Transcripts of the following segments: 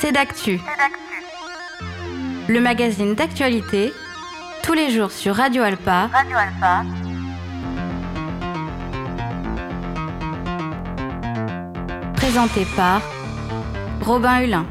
C'est d'actu. Le magazine d'actualité, tous les jours sur Radio Alpa. Radio Alpa. Présenté par Robin Hulin.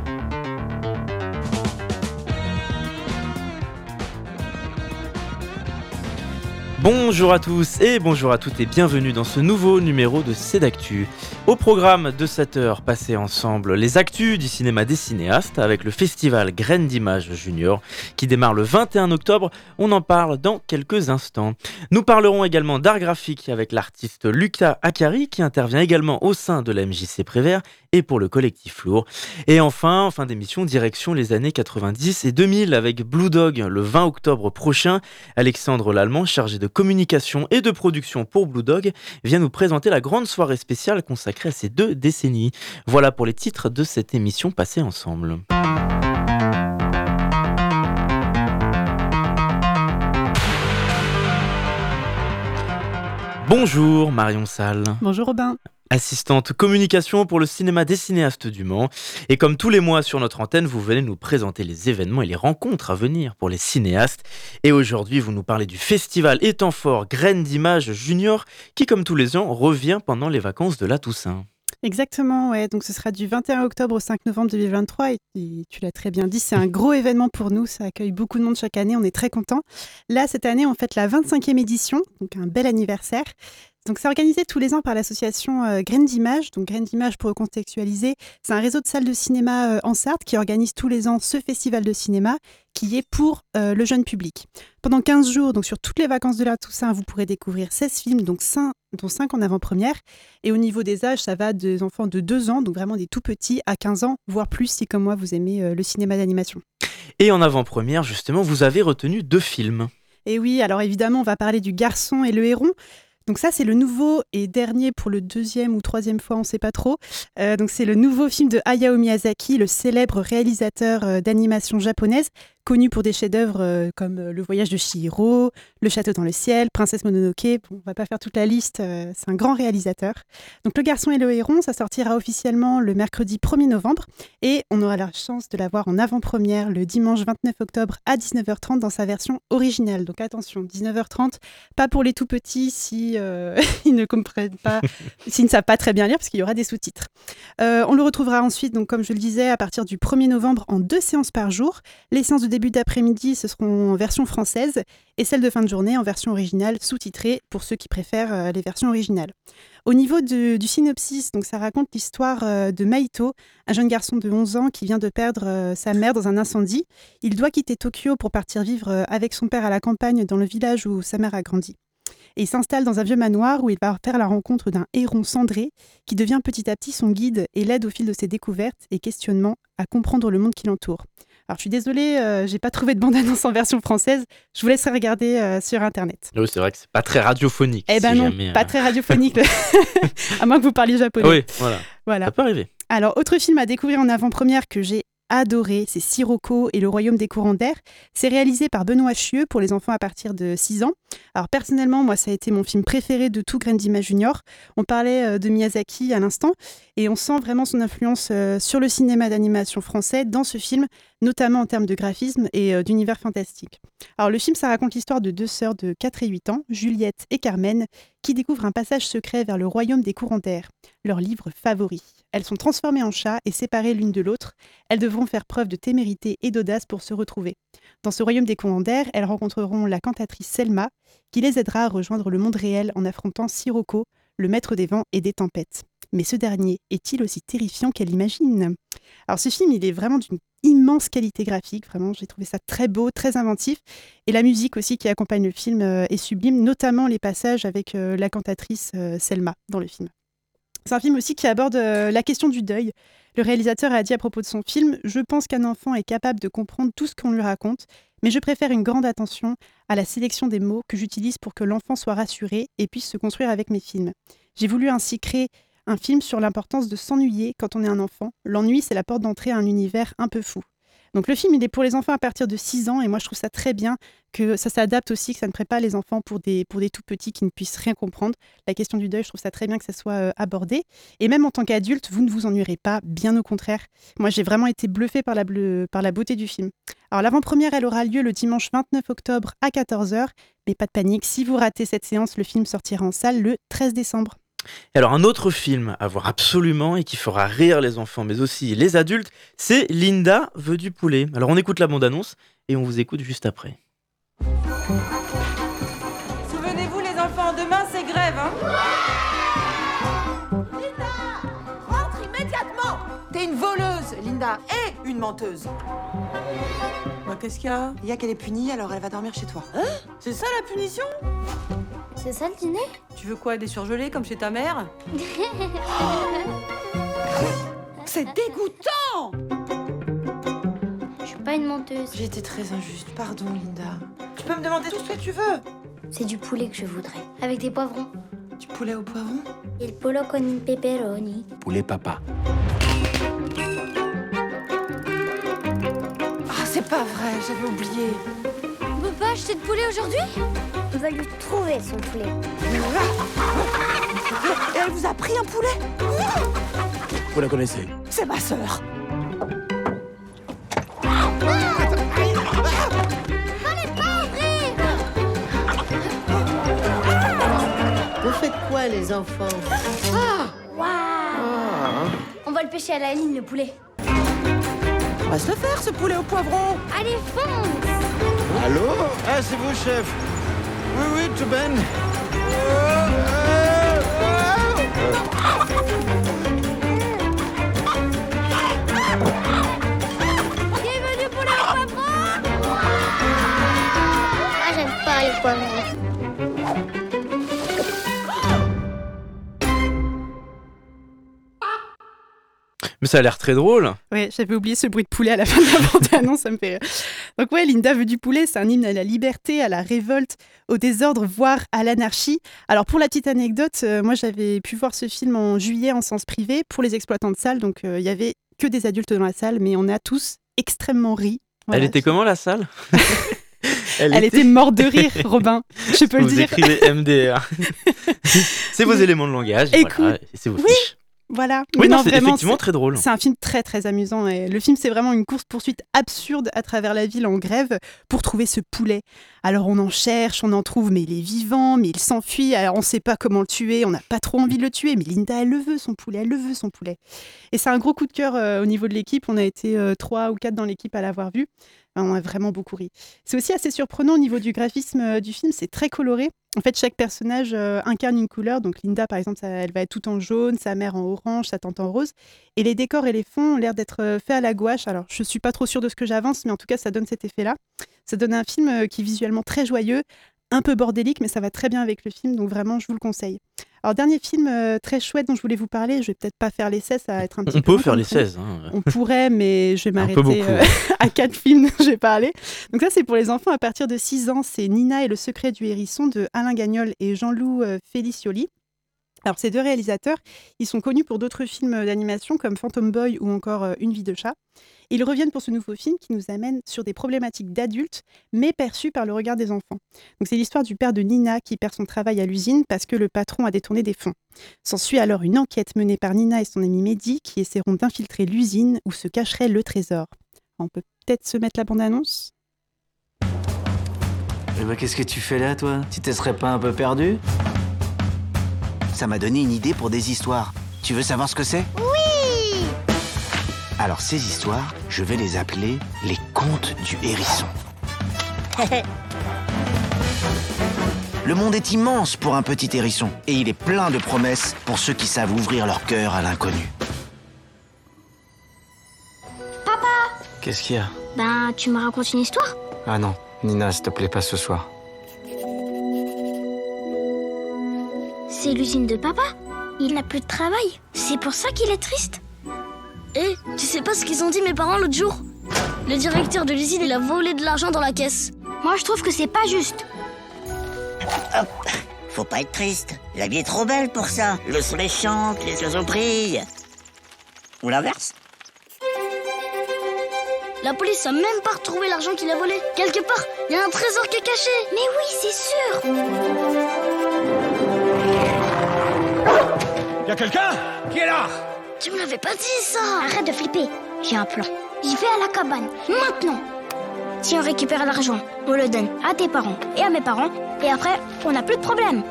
Bonjour à tous et bonjour à toutes et bienvenue dans ce nouveau numéro de C'est d'actu. Au programme de cette heure passée ensemble, les actus du cinéma des cinéastes avec le festival Graines d'Images Junior qui démarre le 21 octobre. On en parle dans quelques instants. Nous parlerons également d'art graphique avec l'artiste Lucas Akari qui intervient également au sein de la MJC Prévert et pour le collectif Lourd. Et enfin, en fin d'émission, direction les années 90 et 2000 avec Blue Dog le 20 octobre prochain. Alexandre Lallemand, chargé de communication et de production pour Blue Dog, vient nous présenter la grande soirée spéciale consacrée à ces deux décennies. Voilà pour les titres de cette émission passée ensemble. Bonjour Marion Salle. Bonjour Robin assistante communication pour le cinéma des cinéastes du Mans. Et comme tous les mois sur notre antenne, vous venez nous présenter les événements et les rencontres à venir pour les cinéastes. Et aujourd'hui, vous nous parlez du festival Étant fort Graines d'Images Junior qui, comme tous les ans, revient pendant les vacances de la Toussaint. Exactement, ouais. Donc ce sera du 21 octobre au 5 novembre 2023 et, tu l'as très bien dit, c'est un gros événement pour nous. Ça accueille beaucoup de monde chaque année. On est très contents. Là, cette année, on fête la 25e édition, donc un bel anniversaire. Donc, c'est organisé tous les ans par l'association euh, Graines d'Images. Donc, Graines d'Images, pour contextualiser, c'est un réseau de salles de cinéma euh, en Sarthe qui organise tous les ans ce festival de cinéma qui est pour euh, le jeune public. Pendant 15 jours, donc sur toutes les vacances de la Toussaint, vous pourrez découvrir 16 films, donc 5, dont 5 en avant-première. Et au niveau des âges, ça va des enfants de 2 ans, donc vraiment des tout petits, à 15 ans, voire plus si, comme moi, vous aimez le cinéma d'animation. Et en avant-première, justement, vous avez retenu deux films. Et oui, alors évidemment, on va parler du garçon et le héron. Donc ça, c'est le nouveau et dernier pour le deuxième ou troisième fois, on ne sait pas trop. Euh, donc c'est le nouveau film de Hayao Miyazaki, le célèbre réalisateur euh, d'animation japonaise, connu pour des chefs-d'œuvre euh, comme euh, Le Voyage de Chihiro, Le Château dans le ciel, Princesse Mononoke. Bon, on va pas faire toute la liste, euh, c'est un grand réalisateur. Donc Le Garçon et le Héron, ça sortira officiellement le mercredi 1er novembre et on aura la chance de l'avoir en avant-première le dimanche 29 octobre à 19h30 dans sa version originale. Donc attention, 19h30, pas pour les tout petits si ils ne comprennent pas, s'ils ne savent pas très bien lire parce qu'il y aura des sous-titres. on le retrouvera ensuite, donc comme je le disais, à partir du 1er novembre en deux séances par jour. Les séances de début d'après-midi, ce seront en version française et celles de fin de journée en version originale sous-titrée pour ceux qui préfèrent euh, les versions originales. Au niveau du synopsis, ça raconte l'histoire euh, de Maito, un jeune garçon de 11 ans qui vient de perdre euh, sa mère dans un incendie. Il doit quitter Tokyo pour partir vivre avec son père à la campagne dans le village où sa mère a grandi. Et il s'installe dans un vieux manoir où il va faire la rencontre d'un héron cendré qui devient petit à petit son guide et l'aide au fil de ses découvertes et questionnements à comprendre le monde qui l'entoure. Alors, je suis désolée, euh, j'ai pas trouvé de bande-annonce en version française. Je vous laisserai regarder euh, sur Internet. Oui, c'est vrai que c'est pas très radiophonique. Eh ben non, pas euh, très radiophonique, à moins que vous parliez japonais. Oui, voilà. voilà. Ça peut arriver. Alors, autre film à découvrir en avant-première que j'ai adoré, c'est Sirocco et le royaume des courants d'air. C'est réalisé par Benoît Chieux pour les enfants à partir de 6 ans. Alors personnellement, moi, ça a été mon film préféré de tout Grain d'Image Junior. On parlait euh, de Miyazaki à l'instant et on sent vraiment son influence euh, sur le cinéma d'animation français dans ce film, notamment en termes de graphisme et euh, d'univers fantastique. Alors le film, ça raconte l'histoire de deux sœurs de 4 et 8 ans, Juliette et Carmen, qui découvrent un passage secret vers le royaume des courants d'air, leur livre favori. Elles sont transformées en chats et séparées l'une de l'autre. Elles devront faire preuve de témérité et d'audace pour se retrouver. Dans ce royaume des commandaires, elles rencontreront la cantatrice Selma, qui les aidera à rejoindre le monde réel en affrontant Sirocco, le maître des vents et des tempêtes. Mais ce dernier est-il aussi terrifiant qu'elle imagine Alors ce film, il est vraiment d'une immense qualité graphique, vraiment, j'ai trouvé ça très beau, très inventif. Et la musique aussi qui accompagne le film euh, est sublime, notamment les passages avec euh, la cantatrice euh, Selma dans le film. C'est un film aussi qui aborde euh, la question du deuil. Le réalisateur a dit à propos de son film Je pense qu'un enfant est capable de comprendre tout ce qu'on lui raconte, mais je préfère une grande attention à la sélection des mots que j'utilise pour que l'enfant soit rassuré et puisse se construire avec mes films. J'ai voulu ainsi créer un film sur l'importance de s'ennuyer quand on est un enfant. L'ennui, c'est la porte d'entrée à un univers un peu fou. Donc le film, il est pour les enfants à partir de 6 ans et moi je trouve ça très bien que ça s'adapte aussi, que ça ne prépare les enfants pour des, pour des tout petits qui ne puissent rien comprendre. La question du deuil, je trouve ça très bien que ça soit euh, abordé. Et même en tant qu'adulte, vous ne vous ennuierez pas, bien au contraire. Moi j'ai vraiment été bluffée par la, par la beauté du film. Alors l'avant-première, elle aura lieu le dimanche 29 octobre à 14h, mais pas de panique, si vous ratez cette séance, le film sortira en salle le 13 décembre. Et alors un autre film à voir absolument et qui fera rire les enfants mais aussi les adultes, c'est Linda veut du poulet. Alors on écoute la bande-annonce et on vous écoute juste après. Souvenez-vous les enfants, demain c'est grève hein Linda Rentre immédiatement T'es une voleuse, Linda, et une menteuse. Bah qu'est-ce qu'il y a? Il y a qu'elle est punie, alors elle va dormir chez toi. Hein? C'est ça la punition? C'est ça le dîner Tu veux quoi, des surgelés comme chez ta mère C'est dégoûtant Je suis pas une menteuse. J'ai été très injuste, pardon Linda. Tu peux me demander tout ce que tu veux. C'est du poulet que je voudrais. Avec des poivrons. Du poulet au poivron Il polo con pepperoni. Poulet papa. Ah, c'est pas vrai, j'avais oublié. On peut pas acheter de poulet aujourd'hui? On va lui trouver son poulet. Et elle vous a pris un poulet? Vous la connaissez? C'est ma sœur. Vous faites quoi, les enfants? Waouh On va le pêcher à la ligne, le poulet. On va se le faire, ce poulet au poivron. Allez, fonce Allô Ah, c'est vous, chef. Oui, oui, tout ben. Bienvenue poulet au poivron Ah, j'aime pas les poivrons. Mais ça a l'air très drôle. Ouais, j'avais oublié ce bruit de poulet à la fin de la bande-annonce, ça me fait rire. Donc ouais, Linda veut du poulet, c'est un hymne à la liberté, à la révolte, au désordre, voire à l'anarchie. Alors pour la petite anecdote, euh, moi j'avais pu voir ce film en juillet en sens privé pour les exploitants de salles, donc euh, il y avait que des adultes dans la salle, mais on a tous extrêmement ri. Voilà. Elle était comment la salle? Elle, était... morte de rire, Robin. Je peux le Vous dire. écrivez MDR. c'est vos éléments de langage. Écoute, voilà, c'est vos oui, fiches. Voilà. Oui, non, non, c'est effectivement très drôle. C'est un film très très amusant et le film c'est vraiment une course poursuite absurde à travers la ville en grève pour trouver ce poulet. Alors on en cherche, on en trouve, mais il est vivant, mais il s'enfuit. Alors on ne sait pas comment le tuer, on n'a pas trop envie de le tuer, mais Linda elle le veut son poulet, elle le veut son poulet. Et c'est un gros coup de cœur euh, au niveau de l'équipe. On a été euh, trois ou quatre dans l'équipe à l'avoir vu. Enfin, on a vraiment beaucoup ri. C'est aussi assez surprenant au niveau du graphisme euh, du film, c'est très coloré. En fait, chaque personnage euh, incarne une couleur. Donc Linda, par exemple, elle va être tout en jaune, sa mère en orange, sa tante en rose. Et les décors et les fonds ont l'air d'être euh, faits à la gouache. Alors, je suis pas trop sûre de ce que j'avance, mais en tout cas, ça donne cet effet-là. Ça donne un film qui est visuellement très joyeux, un peu bordélique, mais ça va très bien avec le film. Donc vraiment, je vous le conseille. Alors, dernier film euh, très chouette dont je voulais vous parler. Je vais peut-être pas faire les 16, ça va être un petit On peu peut long faire les prévu. 16. hein. On pourrait, mais je vais m'arrêter euh, à quatre films dont je vais parler. Donc ça, c'est pour les enfants à partir de 6 ans. C'est Nina et le secret du hérisson de Alain Gagnol et Jean-Loup euh, Felicioli. Alors ces deux réalisateurs, ils sont connus pour d'autres films d'animation comme Phantom Boy ou encore euh, Une vie de chat. Ils reviennent pour ce nouveau film qui nous amène sur des problématiques d'adultes, mais perçues par le regard des enfants. Donc c'est l'histoire du père de Nina qui perd son travail à l'usine parce que le patron a détourné des fonds. S'ensuit alors une enquête menée par Nina et son ami Mehdi qui essaieront d'infiltrer l'usine où se cacherait le trésor. On peut peut-être se mettre la bande-annonce? Eh ben, qu'est-ce que tu fais là, toi? Tu te serais pas un peu perdu? Ça m'a donné une idée pour des histoires. Tu veux savoir ce que c'est? Oui Alors ces histoires, je vais les appeler les contes du hérisson. Le monde est immense pour un petit hérisson, et il est plein de promesses pour ceux qui savent ouvrir leur cœur à l'inconnu. Qu'est-ce qu'il y a? Ben, tu me racontes une histoire? Ah non, Nina, s'il te plaît, pas ce soir. C'est l'usine de papa. Il n'a plus de travail. C'est pour ça qu'il est triste. Eh, tu sais pas ce qu'ils ont dit mes parents l'autre jour? Le directeur de l'usine, il a volé de l'argent dans la caisse. Moi, je trouve que c'est pas juste. Faut pas être triste. La vie est trop belle pour ça. Le soleil chante, les oiseaux brillent. Ou l'inverse. La police a même pas retrouvé l'argent qu'il a volé. Quelque part, il y a un trésor qui est caché. Mais oui, c'est sûr Y a quelqu'un Qui est là Tu me l'avais pas dit ça Arrête de flipper, j'ai un plan. J'y vais à la cabane, maintenant Si on récupère l'argent, on le donne à tes parents et à mes parents, et après, on n'a plus de problème.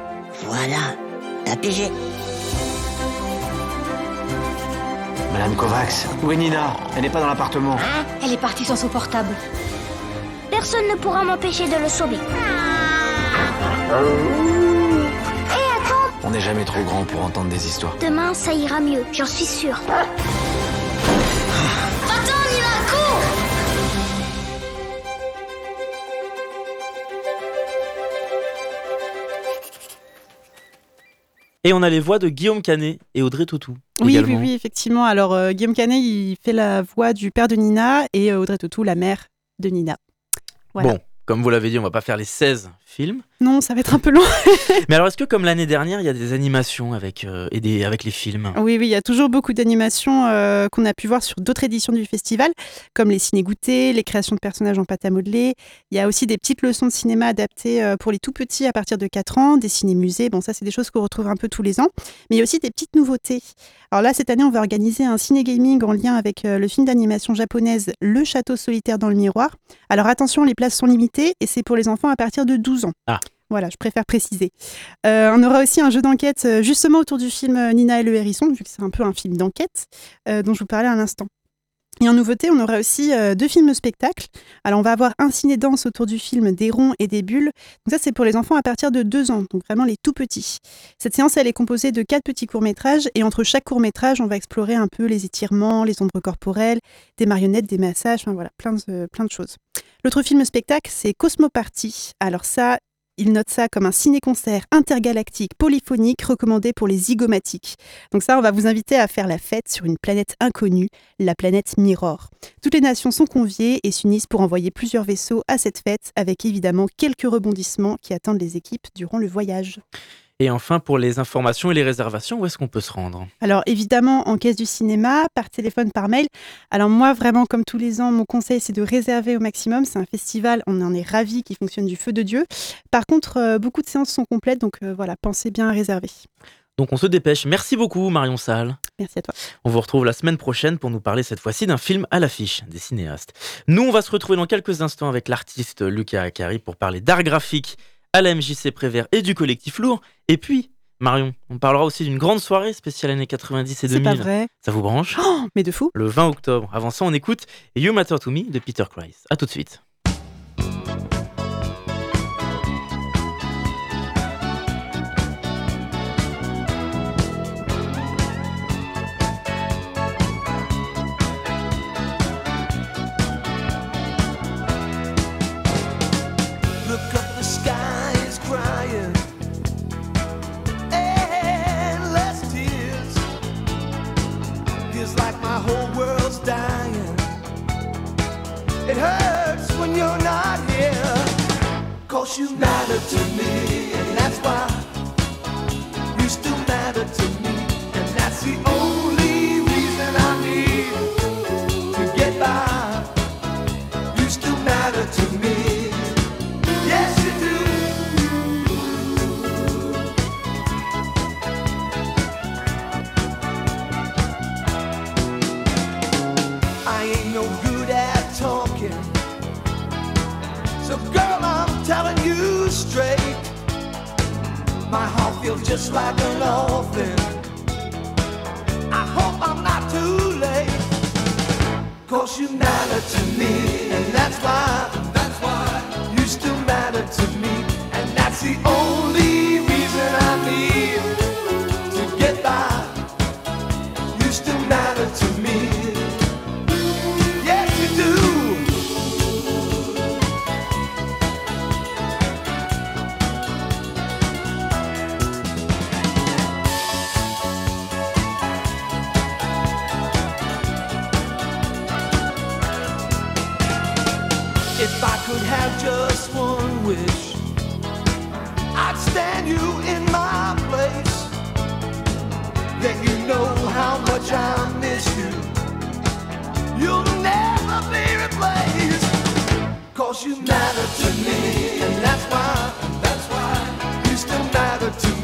Voilà, t'as pigé. Madame Kovacs, où est Nina Elle n'est pas dans l'appartement. Elle est partie sans son portable. Personne ne pourra m'empêcher de le sauver. N'est jamais trop grand pour entendre des histoires. demain ça ira mieux, j'en suis sûre. Attends, Nina, cours Et on a les voix de Guillaume Canet et Audrey Tautou. Oui, oui, oui, effectivement. Alors, euh, Guillaume Canet, il fait la voix du père de Nina et euh, Audrey Tautou, la mère de Nina. Voilà. Bon, comme vous l'avez dit, on va pas faire les 16 films. Non, ça va être un peu long. Mais alors, est-ce que comme l'année dernière, il y a des animations avec, euh, et des, avec les films? Oui, oui, il y a toujours beaucoup d'animations euh, qu'on a pu voir sur d'autres éditions du festival, comme les ciné-goûtés, les créations de personnages en pâte à modeler. Il y a aussi des petites leçons de cinéma adaptées euh, pour les tout petits à partir de 4 ans, des ciné-musées. Bon, ça, c'est des choses qu'on retrouve un peu tous les ans. Mais il y a aussi des petites nouveautés. Alors là, cette année, on va organiser un ciné-gaming en lien avec le film d'animation japonaise Le Château solitaire dans le miroir. Alors attention, les places sont limitées et c'est pour les enfants à partir de 12 ans. Ah. Voilà, je préfère préciser. Euh, on aura aussi un jeu d'enquête euh, justement autour du film euh, Nina et le hérisson, vu que c'est un peu un film d'enquête euh, dont je vous parlais à l'instant. Et en nouveauté, on aura aussi euh, deux films spectacles. Alors, on va avoir un ciné-danse autour du film Des ronds et des bulles. Donc ça, c'est pour les enfants à partir de deux ans, donc vraiment les tout petits. Cette séance, elle est composée de quatre petits courts-métrages. Et entre chaque court-métrage, on va explorer un peu les étirements, les ombres corporelles, des marionnettes, des massages, enfin voilà, plein de, plein de choses. L'autre film spectacle, c'est Cosmo Party. Alors ça, il note ça comme un ciné-concert intergalactique polyphonique recommandé pour les zygomatiques. Donc ça, on va vous inviter à faire la fête sur une planète inconnue, la planète Mirror. Toutes les nations sont conviées et s'unissent pour envoyer plusieurs vaisseaux à cette fête, avec évidemment quelques rebondissements qui attendent les équipes durant le voyage. Et enfin, pour les informations et les réservations, où est-ce qu'on peut se rendre? Alors évidemment, en caisse du cinéma, par téléphone, par mail. Alors moi, vraiment, comme tous les ans, mon conseil, c'est de réserver au maximum. C'est un festival, on en est ravis, qui fonctionne du feu de Dieu. Par contre, euh, beaucoup de séances sont complètes, donc euh, voilà, pensez bien à réserver. Donc on se dépêche. Merci beaucoup Marion Salle. Merci à toi. On vous retrouve la semaine prochaine pour nous parler cette fois-ci d'un film à l'affiche des cinéastes. Nous, on va se retrouver dans quelques instants avec l'artiste Lucas Akari pour parler d'art graphique à la MJC Prévert et du collectif Lourd. Et puis, Marion, on parlera aussi d'une grande soirée spéciale années 90 et C'est 2000. pas vrai. Ça vous branche? Oh, mais de fou. Le 20 octobre. Avant ça, on écoute You Matter to Me de Peter Christ. À tout de suite. You matter to me,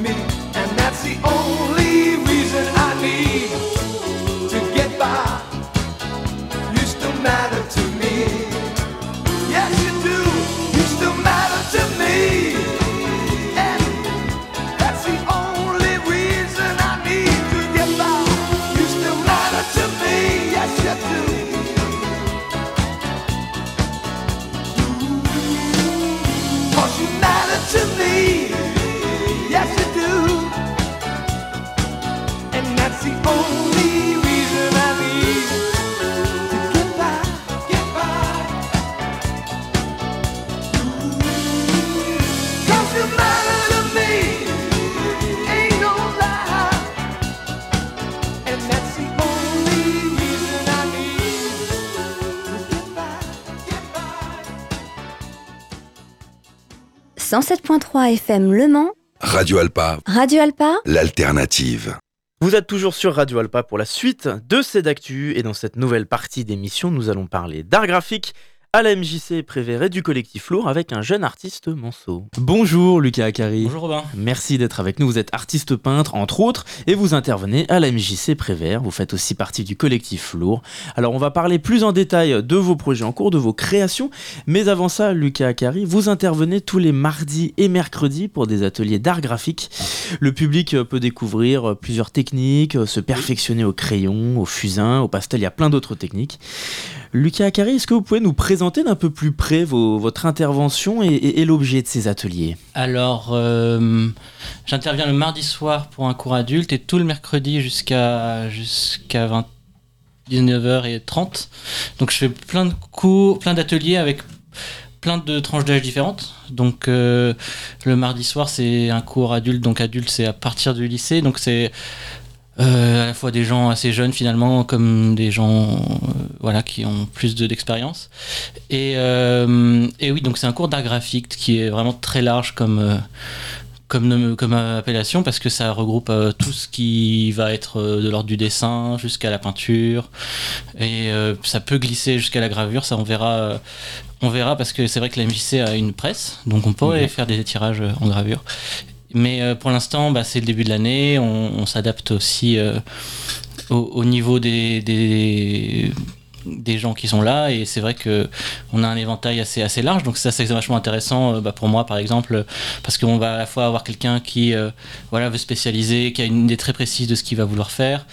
matter 107.3 FM Le Mans, Radio Alpa, Radio Alpa, l'alternative. Vous êtes toujours sur Radio Alpa pour la suite de ces d'actu et dans cette nouvelle partie d'émission, nous allons parler d'art graphique à la MJC Prévert et du collectif Lourd avec un jeune artiste Manceau. Bonjour Lucas Akari. Bonjour Robin. Merci d'être avec nous. Vous êtes artiste peintre entre autres et vous intervenez à la MJC Prévert. Vous faites aussi partie du collectif Lourd. Alors on va parler plus en détail de vos projets en cours, de vos créations. Mais avant ça, Lucas Akari, vous intervenez tous les mardis et mercredis pour des ateliers d'art graphique. Le public peut découvrir plusieurs techniques, se perfectionner au crayon, au fusain, au pastel. Il y a plein d'autres techniques. Lucas Akari, est-ce que vous pouvez nous présenter d'un peu plus près vos- votre intervention et, et- et l'objet de ces ateliers? Alors, euh, j'interviens le mardi soir pour un cours adulte et tout le mercredi jusqu'à jusqu'à 20 19h30. Donc, je fais plein de cours, plein d'ateliers avec plein de tranches d'âge différentes. Donc, euh, le mardi soir, c'est un cours adulte. Donc, adulte, c'est à partir du lycée. Donc, c'est euh, à la fois des gens assez jeunes finalement, comme des gens euh, voilà, qui ont plus de- d'expérience. Et, et oui, donc c'est un cours d'art graphique qui est vraiment très large comme, comme, appellation parce que ça regroupe euh, tout ce qui va être euh, de l'ordre du dessin jusqu'à la peinture. Et euh, ça peut glisser jusqu'à la gravure, ça on verra. on verra parce que c'est vrai que la MJC a une presse, donc on pourrait Mhm. faire des tirages en gravure. Mais pour l'instant, bah, c'est le début de l'année. On, on s'adapte aussi au, au niveau des, des, des gens qui sont là. Et c'est vrai que on a un éventail assez, assez large. Donc ça, c'est vachement intéressant euh, bah, pour moi, par exemple, parce qu'on va à la fois avoir quelqu'un qui euh, voilà, veut spécialiser, qui a une idée très précise de ce qu'il va vouloir faire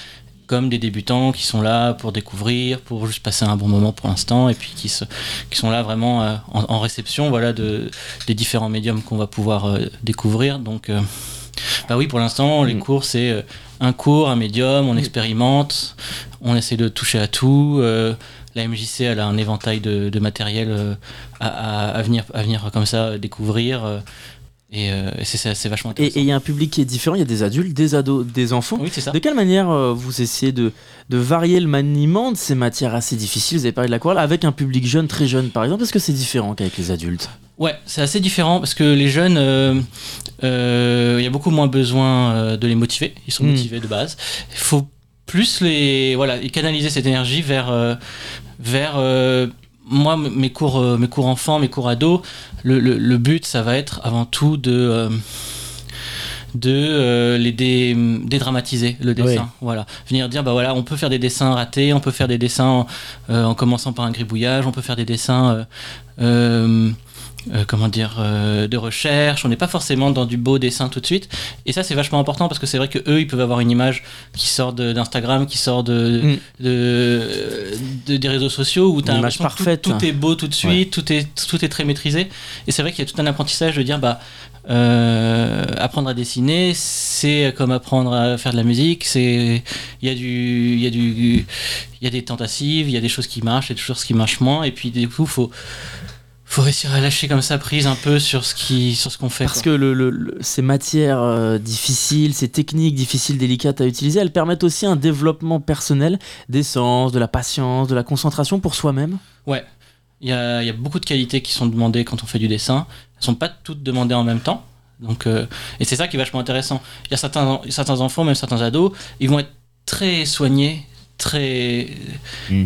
comme des débutants qui sont là pour découvrir, pour juste passer un bon moment pour l'instant, et puis qui, sont là vraiment euh, en, réception voilà, de, des différents médiums qu'on va pouvoir découvrir. Donc, bah oui, pour l'instant, les cours, c'est euh, un cours, un médium, on expérimente, on essaie de toucher à tout. euh, la MJC, elle a un éventail de, de matériel euh, à, à- à venir, à venir comme ça découvrir. Euh, et, euh, et c'est- vachement Et et il y a un public qui est différent, il y a des adultes, des ados, des enfants. Oui, c'est ça. De quelle manière euh, vous essayez de, de varier le maniement de ces matières assez difficiles? Vous avez parlé de l'aquarelle avec un public jeune, très jeune par exemple. Est-ce que c'est différent qu'avec les adultes? Ouais, c'est assez différent parce que les jeunes, euh, euh, il y a beaucoup moins besoin de les motiver. Ils sont Mm. motivés de base. Il faut plus les, voilà, canaliser cette énergie vers, vers moi, mes cours, euh, mes cours enfants, mes cours ados. Le, le- le but, ça va être avant tout de. euh, de euh, les dé- dédramatiser le dessin voilà venir dire bah voilà on peut faire des dessins ratés on peut faire des dessins euh, en commençant par un gribouillage on peut faire des dessins euh, comment dire euh, de recherche on n'est pas forcément dans du beau dessin tout de suite et ça c'est vachement important parce que c'est vrai que eux ils peuvent avoir une image qui sort d'Instagram qui sort de, de, de- des réseaux sociaux où tu as Une image l'impression que tout- parfaite. tout, est beau tout de suite tout est tout est très maîtrisé et c'est vrai qu'il y a tout un apprentissage de dire bah euh, apprendre à dessiner, c'est comme apprendre à faire de la musique. C'est il y a du il y a du il y a des tentatives, il y a des choses qui marchent, il y a des choses qui marchent moins. Et puis du coup, faut faut réussir à lâcher comme ça prise un peu sur ce qui sur ce qu'on fait. Parce quoi. que le- le- le- ces matières euh, difficiles, ces techniques difficiles, délicates à utiliser, elles permettent aussi un développement personnel des sens, de la patience, de la concentration pour soi-même. Ouais, il y a, il y a beaucoup de qualités qui sont demandées quand on fait du dessin. Elles sont pas toutes demandées en même temps. Donc, euh, et c'est ça qui est vachement intéressant. Il y a certains, certains enfants, même certains ados, ils vont être très soignés, très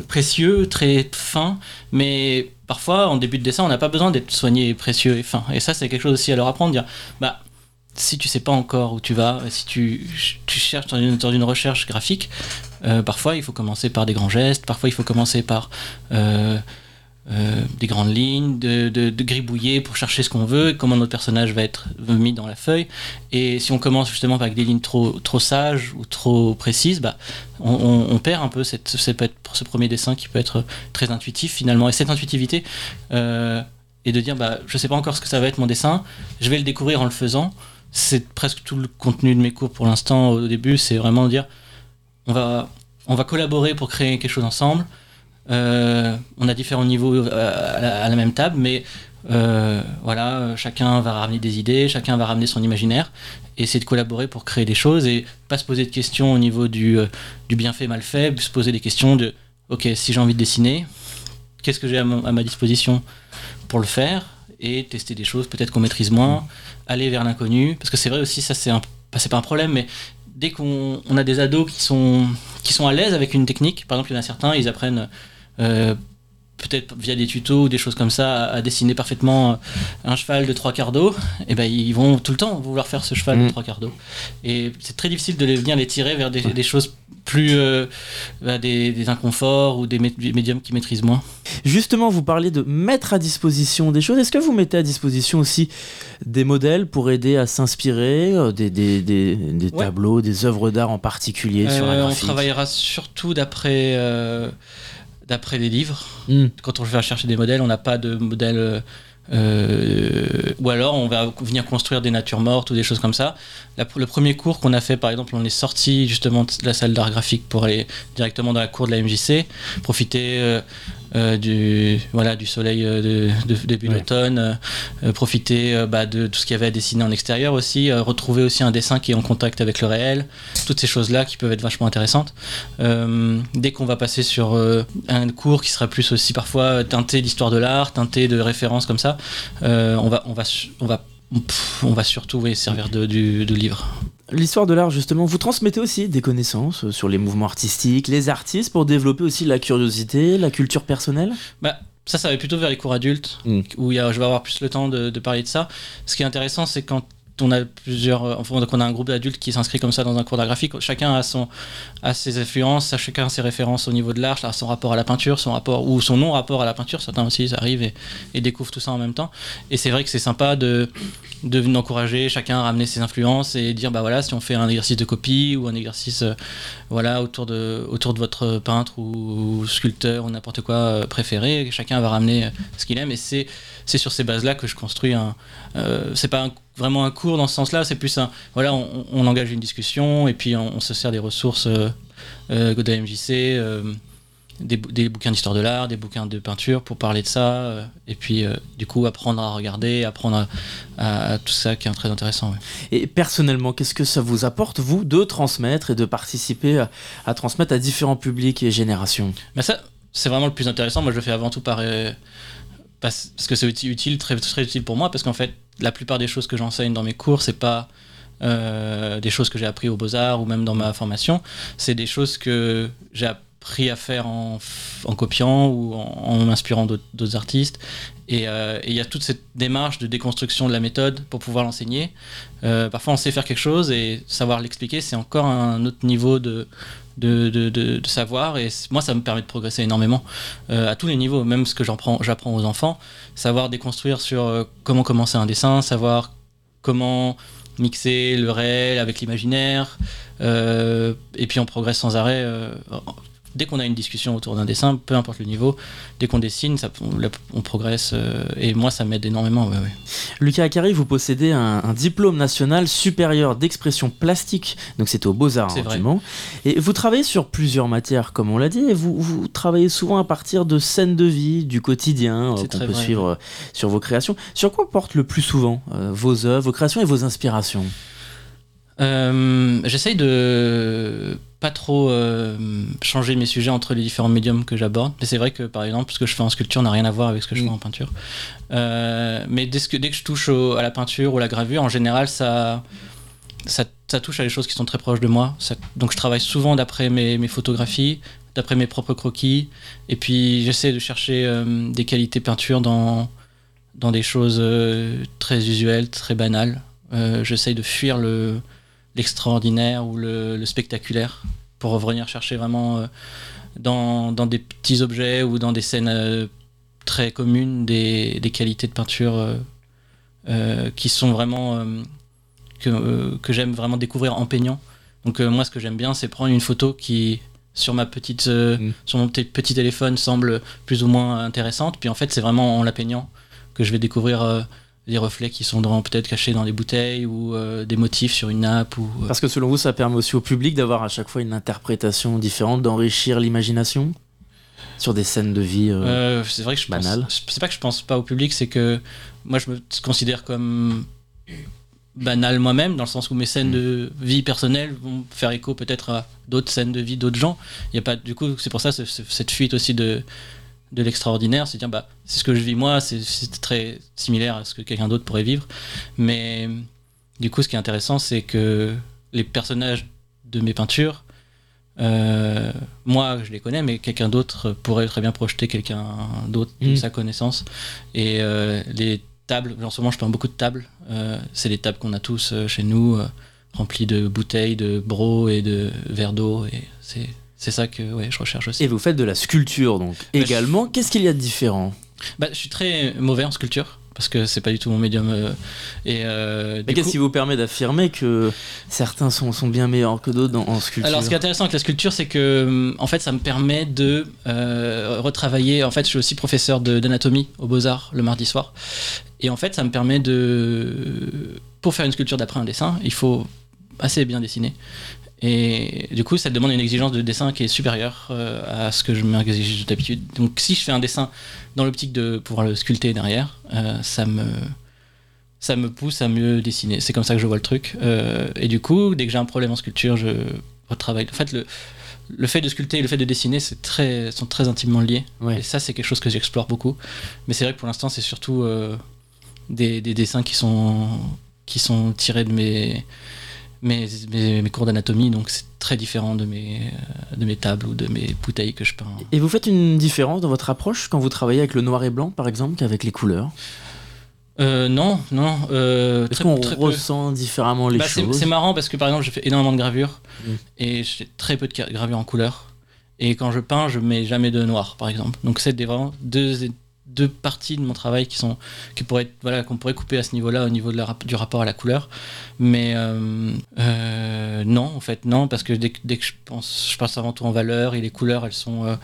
précieux, très fins, mais parfois, en début de dessin, on n'a pas besoin d'être soigné, précieux et fin. Et ça, c'est quelque chose aussi à leur apprendre, dire, bah, si tu sais pas encore où tu vas, si tu, cherches dans une, dans une recherche graphique, euh, parfois il faut commencer par des grands gestes, parfois il faut commencer par euh, euh, des grandes lignes, de, de, de, gribouiller pour chercher ce qu'on veut, comment notre personnage va être mis dans la feuille. Et si on commence justement avec des lignes trop, trop sages ou trop précises, bah, on, on, perd un peu cette, cette, ce premier dessin qui peut être très intuitif finalement. Et cette intuitivité, euh, et de dire bah, je sais pas encore ce que ça va être mon dessin, je vais le découvrir en le faisant c'est presque tout le contenu de mes cours pour l'instant au début, c'est vraiment dire on va, on va collaborer pour créer quelque chose ensemble. Euh, on a différents niveaux à la, à la même table, mais euh, voilà, chacun va ramener des idées, chacun va ramener son imaginaire, c'est de collaborer pour créer des choses et pas se poser de questions au niveau du, euh, bien fait, mal fait, se poser des questions de ok, si j'ai envie de dessiner, qu'est-ce que j'ai à, ma disposition pour le faire et tester des choses peut-être qu'on maîtrise moins, aller vers l'inconnu, parce que c'est vrai aussi, ça c'est bah, pas un problème, mais dès qu'on on a des ados qui sont, qui sont à l'aise avec une technique, par exemple il y en a certains, ils apprennent euh, peut-être via des tutos ou des choses comme ça à, dessiner parfaitement un cheval de trois quarts d'eau, et ben ils vont tout le temps vouloir faire ce cheval Mm. de trois quarts d'eau. Et c'est très difficile de les, venir les tirer vers des, des choses plus euh, bah, des, des inconforts ou des mé- des médiums qui maîtrisent moins. Justement, vous parlez de mettre à disposition des choses. Est-ce que vous mettez à disposition aussi des modèles pour aider à s'inspirer, euh, des, des, des, des Ouais. tableaux, des œuvres d'art en particulier sur la Euh, on travaillera surtout d'après euh, d'après les livres. Mm. Quand on va chercher des modèles, on n'a pas de modèle. euh, euh, ou alors on va venir construire des natures mortes ou des choses comme ça. La- le premier cours qu'on a fait, par exemple, on est sorti justement de la salle d'art graphique pour aller directement dans la cour de la MJC, profiter euh, euh, du voilà du soleil euh, de, de- début Ouais. d'automne, euh, euh, profiter bah, de tout ce qu'il y avait à dessiner en extérieur aussi, euh, retrouver aussi un dessin qui est en contact avec le réel, toutes ces choses là qui peuvent être vachement intéressantes. Euh, dès qu'on va passer sur euh, un cours qui sera plus aussi parfois teinté d'histoire de l'art, teinté de références comme ça, euh, on va on va on va on va surtout oui, servir de, du, de livre. L'histoire de l'art, justement, vous transmettez aussi des connaisses euh, sur les mouvements artistiques, les artistes, pour développer aussi la curiosité, la culture personnelle? Bah, ça, ça va plutôt vers les cours adultes, Mm. où y a, je vais avoir plus le temps de, de parler de ça. Ce qui est intéressant, c'est quand on a plusieurs, euh, donc on a un groupe d'adultes qui s'inscrit comme ça dans un cours d'art graphique. Chacun a son, a ses influences, chacun a ses références au niveau de l'art, son rapport à la peinture, son rapport ou son non rapport à la peinture. Certains aussi arrivent et, découvrent tout ça en même temps. Et c'est vrai que c'est sympa de de d'encourager chacun à ramener ses influences et dire bah voilà si on fait un exercice de copie ou un exercice euh, voilà autour de votre peintre ou sculpteur ou n'importe quoi euh, préféré chacun va ramener ce qu'il aime et c'est c'est sur ces bases là que je construis un euh, c'est pas un- vraiment un cours dans ce sens là c'est plus un voilà on, on engage une discussion et puis on, on se sert des ressources euh, euh, de la MJC euh, des, bou- des bouquins d'histoire de l'art, des bouquins de peinture pour parler de ça, euh, et puis euh, du coup apprendre à regarder, apprendre à, à- à tout ça qui est très intéressant. ouais. Et personnellement, qu'est-ce que ça vous apporte, vous, de transmettre et de participer à, à transmettre à différents publics et générations? Mais ça, c'est vraiment le plus intéressant. Moi, je le fais avant tout par. Parce, que c'est uti- utile, très, utile pour moi, parce qu'en fait, la plupart des choses que j'enseigne dans mes cours, c'est pas. euh, des choses que j'ai appris aux Beaux-Arts ou même dans ma formation, c'est des choses que j'ai appris à faire en, copiant ou en, en m'inspirant d'autres artistes. Et euh, et il y a toute cette démarche de déconstruction de la méthode pour pouvoir l'enseigner. Euh, parfois, on sait faire quelque chose et savoir l'expliquer, c'est encore un autre niveau de, de, de, de- savoir. Et moi, ça me permet de progresser énormément euh, à tous les niveaux, même ce que j'apprends aux enfants. Savoir déconstruire sur euh, comment commencer un dessin, savoir comment mixer le réel avec l'imaginaire. euh, et puis, on progresse sans arrêt. Dès qu'on a une discussion autour d'un dessin, peu importe le niveau, dès qu'on dessine, ça, on, on progresse. euh, et moi, ça m'aide énormément. ouais, ouais. Lucas Akari, vous possédez un, un diplôme national supérieur d'expression plastique, donc c'était aux Beaux-Arts hein. Et vous travaillez sur plusieurs matières, comme on l'a dit, et vous, vous travaillez souvent à partir de scènes de vie, du quotidien, euh, qu'on peut vrai, suivre euh, sur vos créations. Sur quoi portent le plus souvent euh, vos œuvres, vos créations et vos inspirations? Euh, J'essaye de pas trop euh, changer mes sujets entre les différents médiums que j'aborde. Mais c'est vrai que par exemple, ce que je fais en sculpture n'a rien à voir avec ce que je fais en peinture. Euh, mais dès que, dès que je touche au- à la peinture ou la gravure, en général, ça, ça, ça touche à des choses qui sont très proches de moi. Ça- donc je travaille souvent d'après mes, mes photographies d'après mes propres croquis. Et puis j'essaie de chercher euh, des qualités peinture dans, dans des choses très usuelles, très banales. J'essaie de fuir le, l'extraordinaire ou le, le spectaculaire pour revenir chercher vraiment euh, dans, dans des petits objets ou dans des scènes euh, très communes des, des qualités de peinture euh, qui sont vraiment que, que j'aime vraiment découvrir en peignant. Donc moi ce que j'aime bien c'est prendre une photo qui sur ma petite euh, sur mon petit, téléphone semble plus ou moins intéressante puis en fait c'est vraiment en la peignant que je vais découvrir des reflets qui sont peut-être cachés dans des bouteilles ou euh, des motifs sur une nappe ou euh, Parce que selon vous, ça permet aussi au public d'avoir à chaque fois une interprétation différente, d'enrichir l'imagination sur des scènes de vie euh, Euh, c'est vrai que je pense- banales? c'est pas que je pense pas au public, c'est que moi je me considère comme banal moi-même, dans le sens où mes scènes de vie personnelle vont faire écho peut-être à d'autres scènes de vie d'autres gens. Il y a pas, du coup, c'est pour ça ce- ce- cette fuite aussi de, de l'extraordinaire, c'est dire bah c'est ce que je vis moi, c'est- très similaire à ce que quelqu'un d'autre pourrait vivre, mais du coup, ce qui est intéressant, c'est que les personnages de mes peintures euh, moi, je les connais, mais quelqu'un d'autre pourrait très bien projeter quelqu'un d'autre de Mm. sa connaissance. Et euh, les tables, en ce moment, je peins beaucoup de tables. Euh, c'est les tables qu'on a tous chez nous, remplies de bouteilles, de bro et de verres d'eau. Et c'est c'est ça que ouais, je recherche aussi. Et vous faites de la sculpture donc également. Qu'est-ce qu'il y a de différent? Bah, je suis très mauvais en sculpture parce que c'est pas du tout mon médium. euh, et euh, Mais qu'est-ce coup- qui vous permet d'affirmer que certains sont, sont bien meilleurs que d'autres en, sculpture? Alors, ce qui est intéressant avec la sculpture, c'est que, hum, en fait, ça me permet de euh, retravailler. En fait, je suis aussi professeur d'anatomie aux Beaux-Arts le mardi soir. Et en fait, ça me permet de. Pour faire une sculpture d'après un dessin, il faut assez bien dessiner. Et du coup, ça demande une exigence de dessin qui est supérieure euh, à ce que je m'exige d'habitude. Donc, si je fais un dessin dans l'optique de pouvoir le sculpter derrière, euh, ça me ça me pousse à mieux dessiner. C'est comme ça que je vois le truc. Euh, et du coup, dès que j'ai un problème en sculpture, je retravaille. En fait, le, le fait de sculpter et le fait de dessiner c'est très, sont très intimement liés. Et ça, c'est quelque chose que j'explore beaucoup. Mais c'est vrai que pour l'instant, c'est surtout des, des dessins qui sont, qui sont tirés de mes, mes, mes, mes cours d'anatomie. Donc, c'est très différent de mes, euh, de mes tables ou de mes bouteilles que je peins. Et vous faites une différence dans votre approche quand vous travaillez avec le noir et blanc, par exemple, qu'avec les couleurs? Euh, non, non. Euh, Est-ce qu'on peu. ressent différemment les Bah, choses? C'est marrant parce que par exemple, je fais énormément de gravures et je fais très peu de gravures en couleur. Et quand je peins, je mets jamais de noir, par exemple. Donc c'est vraiment deux, deux parties de mon travail qui sont qui pourraient être- voilà qu'on pourrait couper à ce niveau-là, au niveau de la, du rapport à la couleur. Mais euh, euh, non, en fait, non, parce que dès, que- dès que je pense, je pense avant tout en valeur et les couleurs, elles sont euh,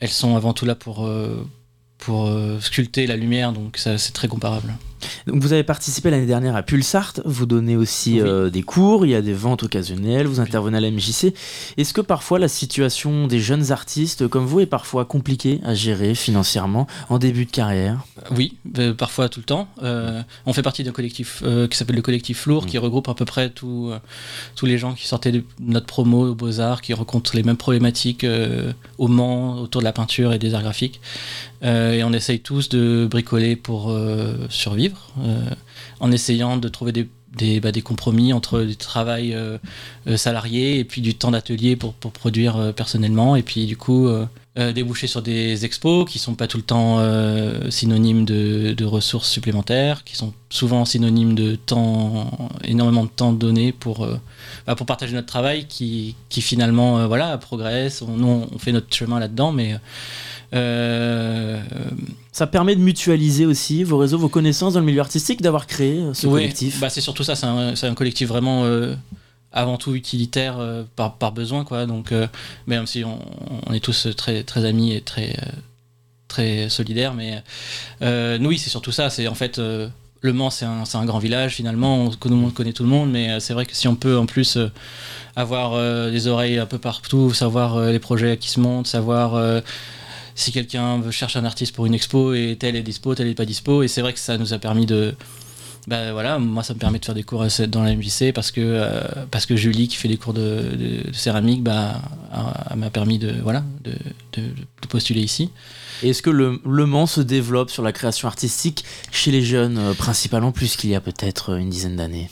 elles sont avant tout là pour pour sculpter la lumière, donc c'est très comparable. Donc vous avez participé l'année dernière à Pulsart, vous donnez aussi euh, des cours, il y a des ventes occasionnelles, vous intervenez à la MJC. Est-ce que parfois la situation des jeunes artistes comme vous est parfois compliquée à gérer financièrement en début de carrière? Oui, euh, parfois tout le temps. Euh, on fait partie d'un collectif euh, qui s'appelle le collectif Lourd, qui regroupe à peu près tout, euh, tous les gens qui sortaient de notre promo aux Beaux-Arts, qui rencontrent les mêmes problématiques euh, au Mans, autour de la peinture et des arts graphiques. Euh, et on essaye tous de bricoler pour euh, survivre, euh, en essayant de trouver des, des, bah, des compromis entre du travail euh, euh, salarié et puis du temps d'atelier pour, produire euh, personnellement. Et puis du coup, déboucher sur des expos qui sont pas tout le temps synonymes de, ressources supplémentaires, qui sont souvent synonymes de temps, énormément de temps donné pour, bah, pour partager notre travail qui, finalement voilà, progresse. On, on fait notre chemin là-dedans, mais Ça permet de mutualiser aussi vos réseaux, vos connaissances dans le milieu artistique, d'avoir créé euh, ce Oui, collectif. bah, c'est surtout ça, c'est un, collectif vraiment euh, avant tout utilitaire euh, par, par besoin, quoi. Donc, euh, même si on, on est tous très, très amis et très, très solidaires, mais nous, oui, c'est surtout ça. C'est en fait. le Mans, c'est un, grand village finalement, on, tout le monde connaît tout le monde, mais c'est vrai que si on peut en plus avoir des oreilles un peu partout, savoir les projets qui se montent, savoir si quelqu'un veut chercher un artiste pour une expo et tel est dispo, tel est pas dispo, et c'est vrai que ça nous a permis de. Bah voilà, moi ça me permet de faire des cours cette- dans la MJC parce que, euh, parce que Julie qui fait des cours de, de- de céramique bah, m'a permis de, voilà, de, postuler ici. Et est-ce que le, le Mans se développe sur la création artistique chez les jeunes, euh, principalement plus qu'il y a peut-être euh, une dizaine d'années?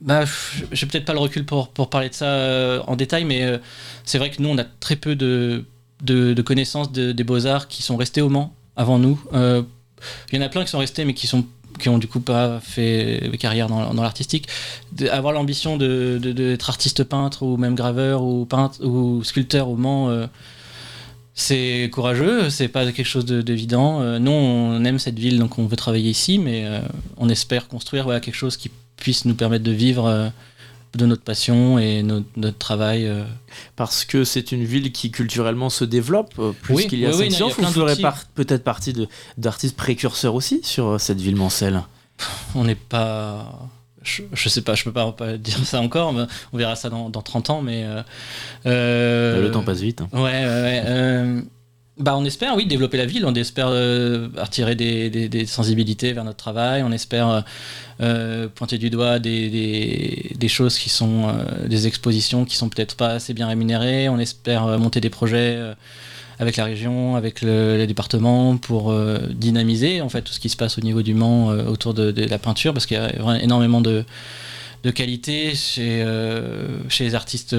Bah, j'ai peut-être pas le recul pour, pour parler de ça euh, en détail, mais euh, c'est vrai que nous, on a très peu de, de, connaissances de- des beaux-arts qui sont restés au Mans avant nous. Euh, Il y en a plein qui sont restés, mais qui sont qui ont du coup pas fait carrière dans, l'artistique, avoir l'ambition de- de- d'être artiste peintre ou même graveur ou peintre ou sculpteur au Mans, euh, c'est courageux, c'est pas quelque chose de- d'évident. Euh, nous, on aime cette ville, donc on veut travailler ici, mais euh, on espère construire voilà, quelque chose qui puisse nous permettre de vivre de notre passion et notre, notre travail. euh. Parce que c'est une ville qui culturellement se développe euh, plus Oui, qu'il y a oui, oui, 5 non, ans. il y a Vous ferez par- peut-être partie de- d'artistes précurseurs aussi sur euh, cette ville mancelle. On n'est pas. Je, je sais pas, je peux pas, pas dire ça encore, mais on verra ça dans, dans 30 ans, mais. euh, euh, Le temps passe vite. hein. Ouais, ouais, ouais, bah, on espère, oui, développer la ville, on espère euh, attirer des, sensibilités vers notre travail, on espère euh, euh, pointer du doigt des, choses qui sont des expositions qui sont peut-être pas assez bien rémunérées, on espère monter des projets avec la région, avec le, les départements pour dynamiser en fait tout ce qui se passe au niveau du Mans autour de, la peinture parce qu'il y a énormément de, qualité chez, les artistes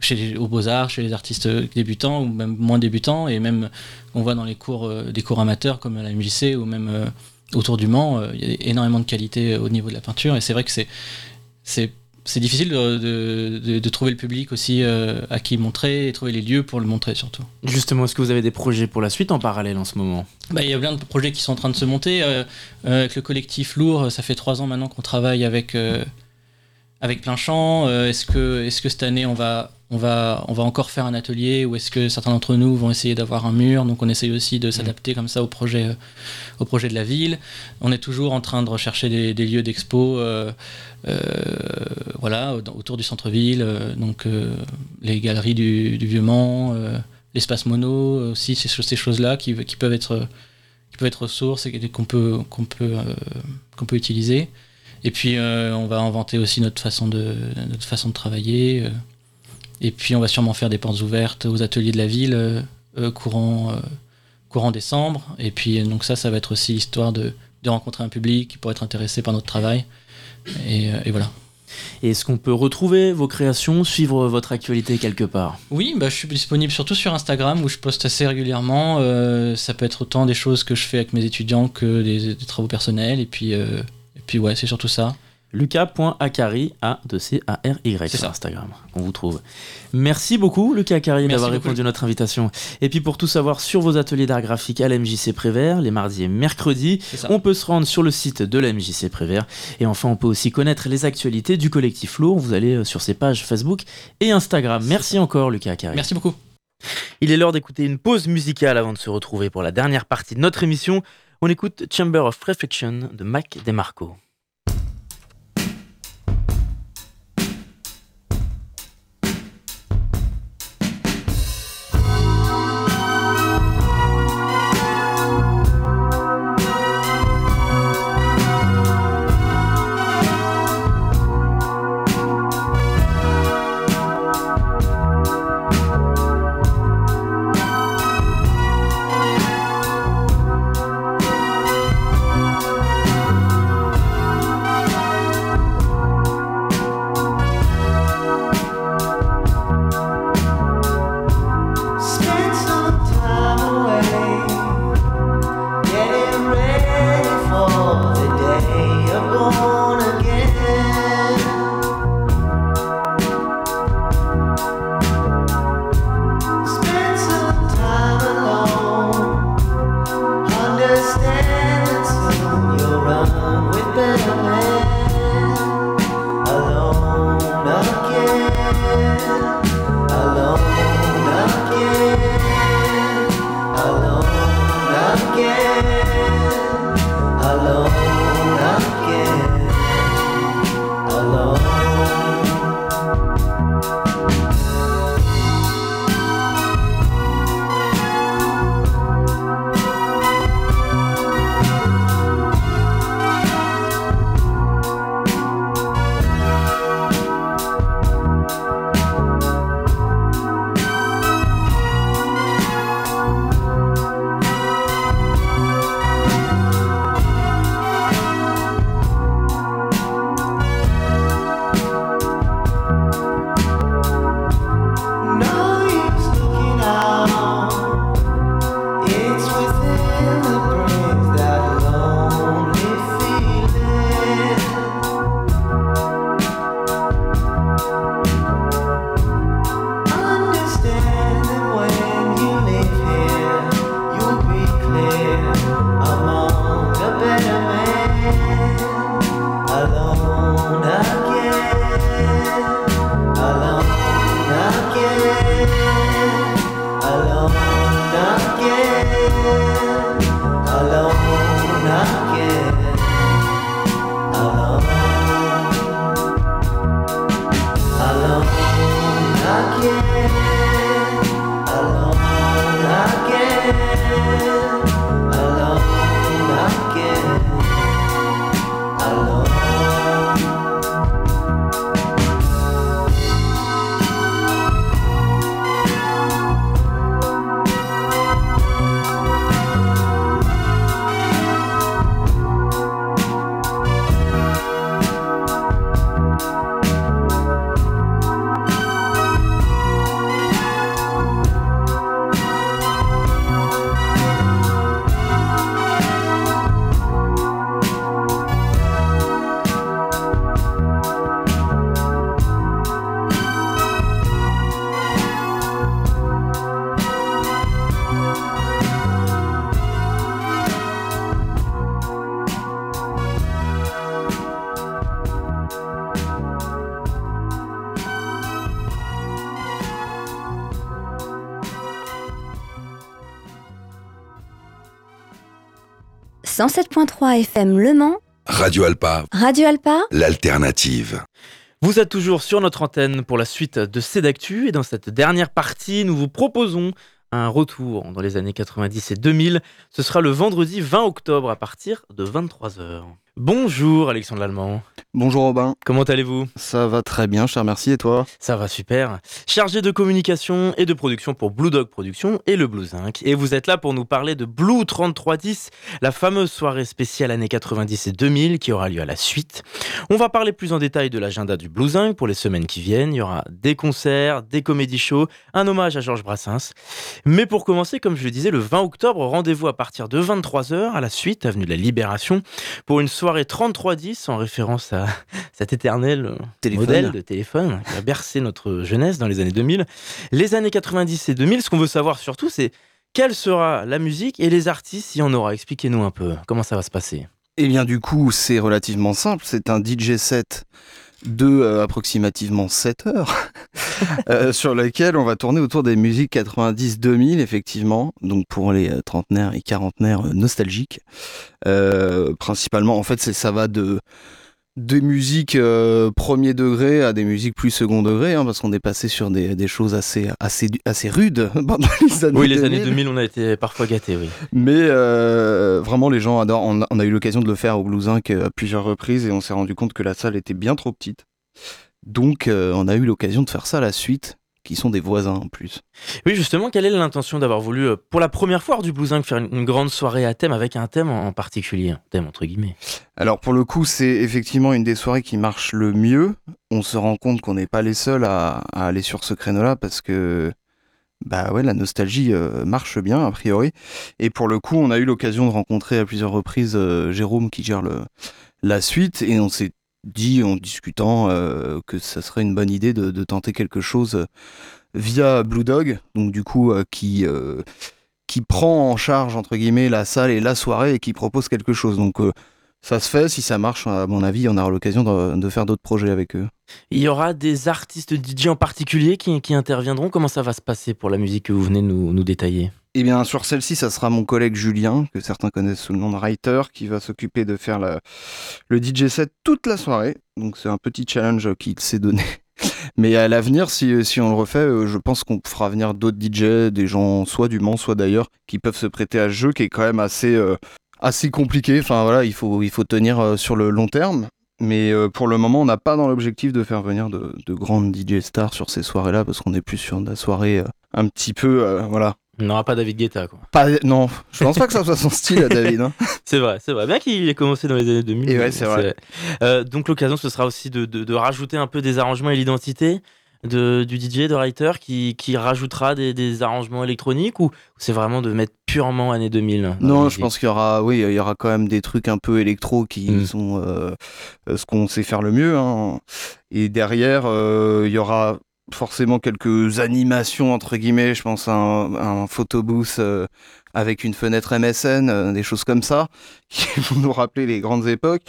chez les, aux beaux-arts, chez les artistes débutants ou même moins débutants et même on voit dans les cours euh, des cours amateurs comme à la MJC ou même euh, autour du Mans, euh, il y a énormément de qualité au niveau de la peinture et c'est vrai que c'est c'est c'est difficile de, de- de- de trouver le public aussi à qui montrer et trouver les lieux pour le montrer surtout. Justement, est-ce que vous avez des projets pour la suite en parallèle en ce moment? Bah, il y a plein de projets qui sont en train de se monter. avec le collectif Lourd, ça fait trois ans maintenant qu'on travaille avec, avec plein champ. Euh, est-ce, que, est-ce que cette année, on va, on, va, on va encore faire un atelier ou est-ce que certains d'entre nous vont essayer d'avoir un mur Donc on essaye aussi de s'adapter comme ça au projet, euh, au projet de la ville. On est toujours en train de rechercher des, des lieux d'expo. euh, euh, voilà, au- autour du centre-ville, donc les galeries du, du Vieux-Mans, euh, l'espace mono aussi, ces, choses- ces choses-là qui, qui peuvent être qui peuvent être ressources et qu'on peut qu'on peut qu'on peut utiliser. Et puis on va inventer aussi notre façon de notre façon de travailler. Et puis on va sûrement faire des portes ouvertes aux ateliers de la ville euh, euh, courant euh, courant décembre. Et puis donc ça, ça va être aussi l'histoire de, de rencontrer un public qui pourrait être intéressé par notre travail. Et, et voilà. Et est-ce qu'on peut retrouver vos créations, suivre votre actualité quelque part? Oui, bah, je suis disponible surtout sur Instagram où je poste assez régulièrement. Euh, ça peut être autant des choses que je fais avec mes étudiants que des, des travaux personnels. Et puis, et puis ouais, c'est surtout ça. Lucas.acari, a 2 c a r y C'est sur. Instagram. On vous trouve. Merci beaucoup Lucas Acari d'avoir répondu à notre invitation. Et puis pour tout savoir sur vos ateliers d'art graphique à la MJC Prévert, les mardis et mercredis, on peut se rendre sur le site de la MJC Prévert. Et enfin, on peut aussi connaître les actualités du collectif Lourd. Vous allez euh, sur ses pages Facebook et Instagram. Merci encore Lucas Acari. Merci beaucoup. Il est l'heure d'écouter une pause musicale avant de se retrouver pour la dernière partie de notre émission. On écoute Chamber of Reflection de Mac DeMarco. 107.3 FM Le Mans, Radio Alpa, Radio Alpa, l'alternative. Vous êtes toujours sur notre antenne pour la suite de Cédactu et dans cette dernière partie, nous vous proposons un retour dans les années 90 et 2000. Ce sera le vendredi 20 octobre à partir de 23h. Bonjour Alexandre Lallemand. Bonjour Robin. Comment allez-vous? Ça va très bien, cher merci, et toi? Ça va super. Chargé de communication et de production pour Blue Dog Productions et le Blue Zinc. Et vous êtes là pour nous parler de Blue 3310, la fameuse soirée spéciale années 90 et 2000 qui aura lieu à la suite. On va parler plus en détail de l'agenda du Blue Zinc pour les semaines qui viennent. Il y aura des concerts, des comédies shows, un hommage à Georges Brassens. Mais pour commencer, comme je le disais, le 20 octobre, rendez-vous à partir de 23h à la suite, avenue de la Libération, pour une soirée 3310 en référence à cet éternel Téléphone. modèle de téléphone qui a bercé notre jeunesse dans les années 2000. Les années 90 et 2000, ce qu'on veut savoir surtout, c'est quelle sera la musique et les artistes, s'il y en aura. Expliquez-nous un peu comment ça va se passer? Eh bien, du coup, c'est relativement simple. C'est un DJ set de euh, approximativement 7 heures, euh, sur lequel on va tourner autour des musiques 90-2000, effectivement, donc pour les euh, trentenaires et quarantenaires nostalgiques. Principalement, en fait, ça va de des musiques euh, premier degré à des musiques plus second degré, hein, parce qu'on est passé sur des, des choses assez, assez, assez rudes pendant les années Oui, les 2000. années 2000, on a été parfois gâtés, oui. Mais euh, vraiment, les gens adorent. On a, on a eu l'occasion de le faire au Blue Zinc euh, à plusieurs reprises et on s'est rendu compte que la salle était bien trop petite. Donc, euh, on a eu l'occasion de faire ça à la suite, qui sont des voisins en plus. Oui, justement, quelle est l'intention d'avoir voulu, euh, pour la première fois, du Blue Zinc, faire une, grande soirée à thème avec un thème en en particulier Un thème entre guillemets? Alors, pour le coup, c'est effectivement une des soirées qui marche le mieux. On se rend compte qu'on n'est pas les seuls à, à aller sur ce créneau-là parce que. Bah ouais, la nostalgie euh, marche bien a priori. Et pour le coup, on a eu l'occasion de rencontrer à plusieurs reprises euh, Jérôme qui gère le, la suite et on s'est dit en discutant euh, que ça serait une bonne idée de, tenter quelque chose euh, via Blue Dog, donc du coup euh, qui qui prend en charge entre guillemets la salle et la soirée et qui propose quelque chose. Donc ça se fait, si ça marche, à mon avis, on aura l'occasion de, de faire d'autres projets avec eux. Il y aura des artistes DJ en particulier qui, qui interviendront. Comment ça va se passer pour la musique que vous venez nous, nous détailler? Eh bien, sur celle-ci, ça sera mon collègue Julien, que certains connaissent sous le nom de Writer, qui va s'occuper de faire le DJ set toute la soirée. Donc, c'est un petit challenge qu'il s'est donné. Mais à l'avenir, si, on le refait, euh, je pense qu'on fera venir d'autres DJ, des gens soit du Mans, soit d'ailleurs, qui peuvent se prêter à ce jeu qui est quand même assez, euh, assez compliqué. Enfin, voilà, il faut, tenir euh, sur le long terme. Mais pour le moment, on n'a pas dans l'objectif de faire venir de, de grandes DJ stars sur ces soirées-là, parce qu'on est plus sur de la soirée un petit peu, voilà, On n'aura pas David Guetta, quoi. pas, non, je pense pas que ça soit son style, à David. hein. C'est vrai, c'est vrai. Bien qu'il ait commencé dans les années 2000. Et ouais, c'est vrai. Euh, donc l'occasion, ce sera aussi de, de- de rajouter un peu des arrangements et l'identité de, du DJ, de writer, qui, qui rajoutera des, des arrangements électroniques ou c'est vraiment de mettre purement années 2000 dans la Non, je pense qu'il y aura, oui, il y aura quand même des trucs un peu électro qui Mm. sont euh, euh, ce qu'on sait faire le mieux. hein. Et derrière, euh, il y aura forcément quelques animations entre guillemets. Je pense à un, un photobooth euh, avec une fenêtre MSN, euh, des choses comme ça qui vont nous rappeler les grandes époques.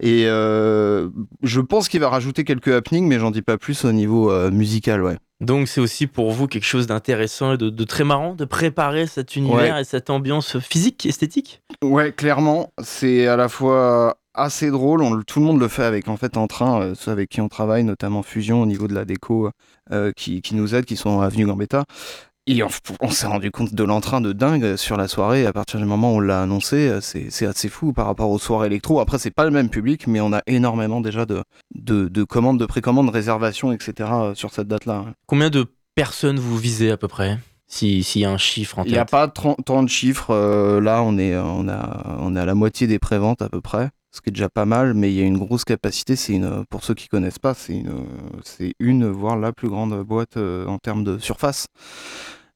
Et euh, je pense qu'il va rajouter quelques happenings, mais j'en dis pas plus au niveau musical, ouais. Donc c'est aussi pour vous quelque chose d'intéressant et de, de très marrant de préparer cet univers Ouais. et cette ambiance physique, esthétique? Ouais, clairement, c'est à la fois assez drôle. On, tout le monde le fait avec en fait en train, euh, ceux avec qui on travaille, notamment Fusion au niveau de la déco, euh, qui, qui nous aident, qui sont à Avenue Gambetta. Et on, on s'est rendu compte de l'entrain de dingue sur la soirée. À partir du moment où on l'a annoncé, euh, c'est assez fou par rapport aux soirées électro. Après, c'est pas le même public, mais on a énormément déjà de, de, de commandes, de précommandes, de réservations, etc. euh, sur cette date-là. Combien de personnes vous visez à peu près si- S'il y a un chiffre en Il n'y a pas 30, 30 chiffres. euh, là, on est, on, a, on est à la moitié des préventes à peu près, ce qui est déjà pas mal, mais il y a une grosse capacité. C'est une, pour ceux qui connaissent pas, c'est une, c'est une, voire la plus grande boîte euh, en termes de surface.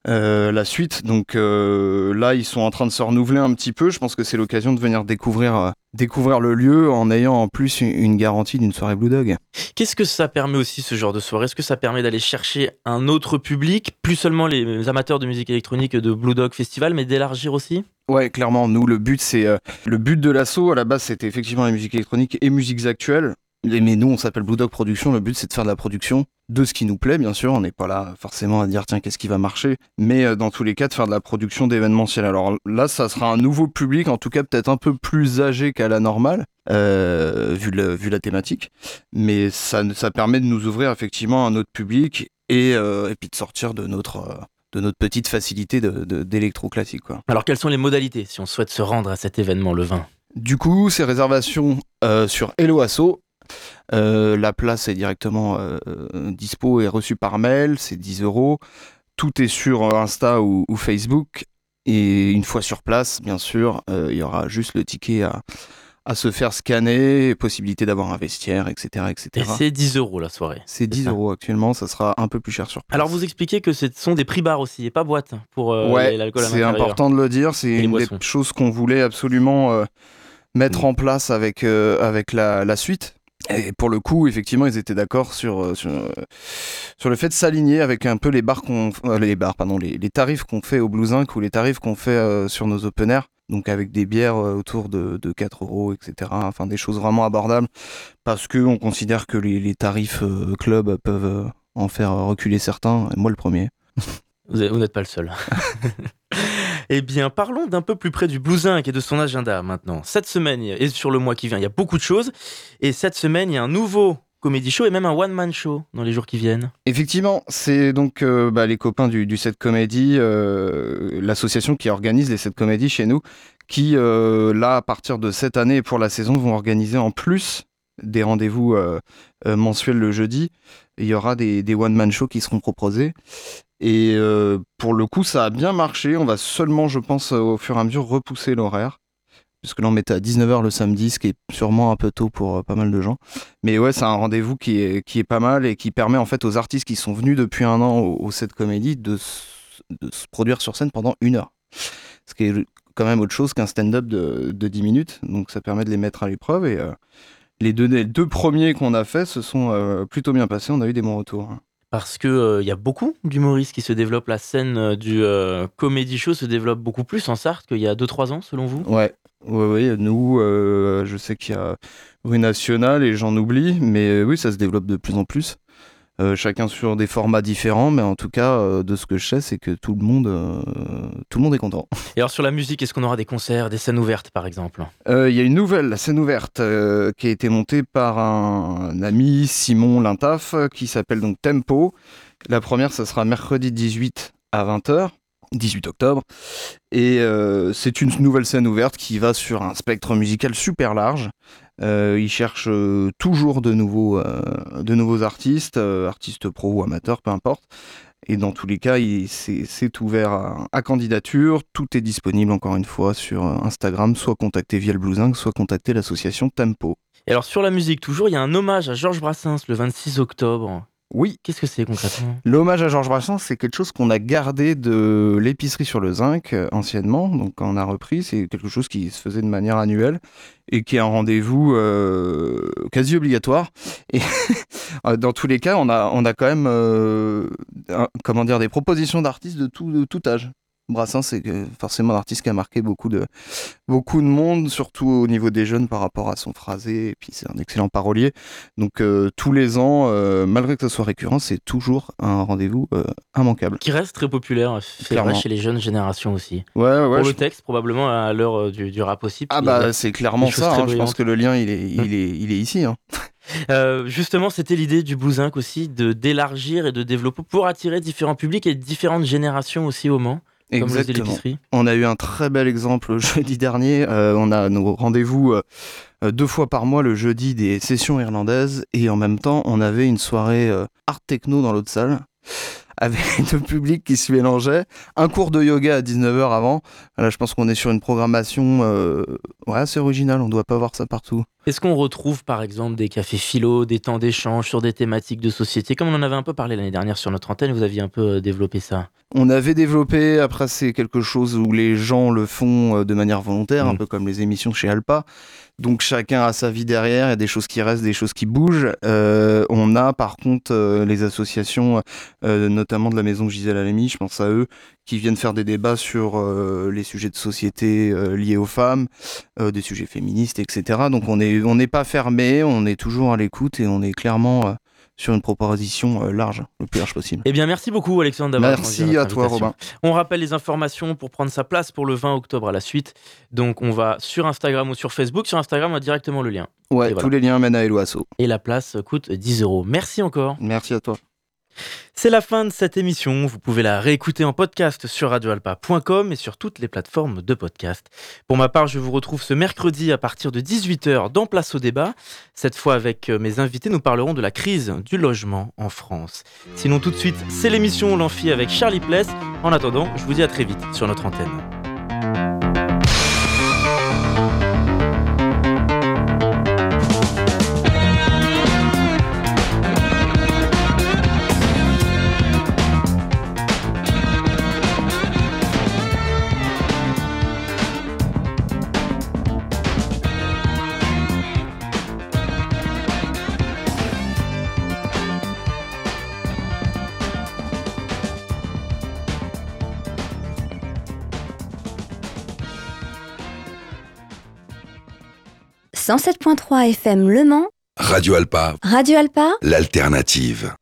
Euh, la suite, donc euh, là, ils sont en train de se renouveler un petit peu. Je pense que c'est l'occasion de venir découvrir, découvrir le lieu en ayant en plus une, une garantie d'une soirée Blue Dog. Qu'est-ce que ça permet aussi ce genre de soirée? Est-ce que ça permet d'aller chercher un autre public, plus seulement les amateurs de musique électronique de Blue Dog Festival, mais d'élargir aussi? Ouais, clairement, nous, le but, c'est. euh, le but de l'assaut, à la base, c'était effectivement la musique électronique et musiques actuelles. Mais nous, on s'appelle Blue Dog Production. Le but, c'est de faire de la production de ce qui nous plaît, bien sûr. On n'est pas là forcément à dire tiens qu'est-ce qui va marcher, mais euh, dans tous les cas de faire de la production d'événementiel. Alors là, ça sera un nouveau public, en tout cas peut-être un peu plus âgé qu'à la normale, euh, vu, le, vu la thématique, mais ça, ça permet de nous ouvrir effectivement à un autre public et, euh, et puis de sortir de notre euh, de notre petite facilité d'électro de, classique. Quoi. Alors quelles sont les modalités si on souhaite se rendre à cet événement le 20 Du coup, ces réservations euh, sur Hello Asso, euh, la place est directement euh, dispo et reçue par mail, c'est 10 euros. Tout est sur Insta ou, ou, Facebook. Et une fois sur place, bien sûr, il y aura juste le ticket à, à se faire scanner, possibilité d'avoir un vestiaire, etc. etc. Et c'est 10 euros la soirée. C'est 10 ça. euros actuellement, ça sera un peu plus cher sur place. Alors vous expliquez que ce sont des prix bars aussi, et pas boîte pour euh, ouais, l'alcool à C'est important de le dire, c'est une boissons. des choses qu'on voulait absolument euh, mettre mmh. en place avec, euh, avec la, la suite. Et pour le coup, effectivement, ils étaient d'accord sur, sur, sur, le fait de s'aligner avec un peu les bars qu'on, euh, les bars, pardon, les, les tarifs qu'on fait au Blues Inc ou les tarifs qu'on fait euh, sur nos open air. Donc avec des bières euh, autour de, de 4 euros, etc. Enfin des choses vraiment abordables parce que on considère que les, les tarifs euh, club peuvent en faire reculer certains. Et moi le premier. Vous n'êtes pas le seul. Eh bien, parlons d'un peu plus près du Blues Inc et de son agenda maintenant. Cette semaine et sur le mois qui vient, il y a beaucoup de choses. Et cette semaine, il y a un nouveau comédie show et même un one-man show dans les jours qui viennent. Effectivement, c'est donc euh, bah, les copains du, du set comédie, euh, l'association qui organise les set comédies chez nous, qui euh, là, à partir de cette année et pour la saison, vont organiser en plus des rendez-vous mensuels le jeudi. Il y aura des, des one-man shows qui seront proposés. Et pour le coup, ça a bien marché. On va seulement, je pense, au fur et à mesure repousser l'horaire. Puisque là, on mettait à 19h le samedi, ce qui est sûrement un peu tôt pour euh, pas mal de gens. Mais ouais, c'est un rendez-vous qui est, pas mal et qui permet en fait aux artistes qui sont venus depuis un an au, au set comédie de, se produire sur scène pendant une heure. Ce qui est quand même autre chose qu'un stand-up de, de 10 minutes. Donc ça permet de les mettre à l'épreuve. Et euh, les, deux, premiers qu'on a fait se sont euh, plutôt bien passés. On a eu des bons retours parce que il euh, y a beaucoup d'humoristes qui se développent. La scène euh, du euh, comedy show se développe beaucoup plus en Sarthe qu'il y a 2-3 ans, selon vous? Ouais, ouais, ouais nous, euh, je sais qu'il y a Rue Nationale et j'en oublie, mais oui, ça se développe de plus en plus. Euh, chacun sur des formats différents, mais en tout cas, euh, de ce que je sais, c'est que tout le monde, euh, tout le monde est content. Et alors sur la musique, est-ce qu'on aura des concerts, des scènes ouvertes, par exemple? Il y a une nouvelle scène ouverte qui a été montée par un, un ami, Simon Lintaf, qui s'appelle donc Tempo. La première, ça sera mercredi 18 à 20h. 18 octobre. Et euh, c'est une nouvelle scène ouverte qui va sur un spectre musical super large. Euh, il cherche euh, toujours de nouveaux, de nouveaux artistes, artistes pro ou amateurs, peu importe. Et dans tous les cas, c'est ouvert à, candidature. Tout est disponible, encore une fois, sur Instagram. Soit contacter via le Bluesing, soit contacter l'association Tempo. Et alors, sur la musique, toujours, il y a un hommage à Georges Brassens le 26 octobre. Oui. Qu'est-ce que c'est concrètement? L'hommage à Georges Brassens, c'est quelque chose qu'on a gardé de l'épicerie sur le zinc euh, anciennement. Donc, quand on a repris, c'est quelque chose qui se faisait de manière annuelle et qui est un rendez-vous euh, quasi obligatoire. Et dans tous les cas, on a, on a quand même euh, un, comment dire, des propositions d'artistes de tout, de tout âge. Brassens, c'est forcément un artiste qui a marqué beaucoup de, beaucoup de monde, surtout au niveau des jeunes par rapport à son phrasé. Et puis, c'est un excellent parolier. Donc, euh, tous les ans, euh, malgré que ce soit récurrent, c'est toujours un rendez-vous euh, immanquable. Qui reste très populaire, vrai, chez les jeunes générations aussi. Ouais, ouais. Pour je... le texte, probablement, à l'heure du, du, rap aussi. Ah, bah, c'est clairement ça. Hein, je pense que le lien, il est, il est, il est ici. Hein. Euh, justement, c'était l'idée du Blues Inc aussi, de d'élargir et de développer pour attirer différents publics et différentes générations aussi au Mans. Exactement. On a eu un très bel exemple jeudi dernier. Euh, on a nos rendez-vous euh, deux fois par mois le jeudi des sessions irlandaises et en même temps on avait une soirée euh, art techno dans l'autre salle avec le public qui se mélangeait. Un cours de yoga à 19h avant. Là, je pense qu'on est sur une programmation euh, ouais, assez originale. On ne doit pas voir ça partout. Est-ce qu'on retrouve par exemple des cafés philo, des temps d'échange sur des thématiques de société? Comme on en avait un peu parlé l'année dernière sur notre antenne, vous aviez un peu développé ça On avait développé, après c'est quelque chose où les gens le font de manière volontaire, mmh. un peu comme les émissions chez Alpa. Donc chacun a sa vie derrière, il y a des choses qui restent, des choses qui bougent. Euh, on a par contre euh, les associations, euh, notamment de la maison Gisèle Halimi, je pense à eux, qui viennent faire des débats sur les sujets de société liés aux femmes, des sujets féministes, etc. Donc on n'est on n'est pas fermé, on est toujours à l'écoute et on est clairement sur une proposition euh, large, le plus large possible. Eh bien, merci beaucoup, Alexandre, d'avoir Merci à toi. Robin. On rappelle les informations pour prendre sa place pour le 20 octobre à la suite. Donc, on va sur Instagram ou sur Facebook. Sur Instagram, on a directement le lien. Ouais, voilà. tous les liens mènent à Eloasso. Et la place coûte 10 euros. Merci encore. Merci à toi. C'est la fin de cette émission. Vous pouvez la réécouter en podcast sur radioalpa.com et sur toutes les plateformes de podcast. Pour ma part, je vous retrouve ce mercredi à partir de 18h dans Place au débat. Cette fois, avec euh, mes invités, nous parlerons de la crise du logement en France. Sinon, tout de suite, c'est l'émission L'Amphi avec Charlie Pless. En attendant, je vous dis à très vite sur notre antenne. « 107.3 FM Le Mans, Radio Alpa, Radio Alpa, l'alternative.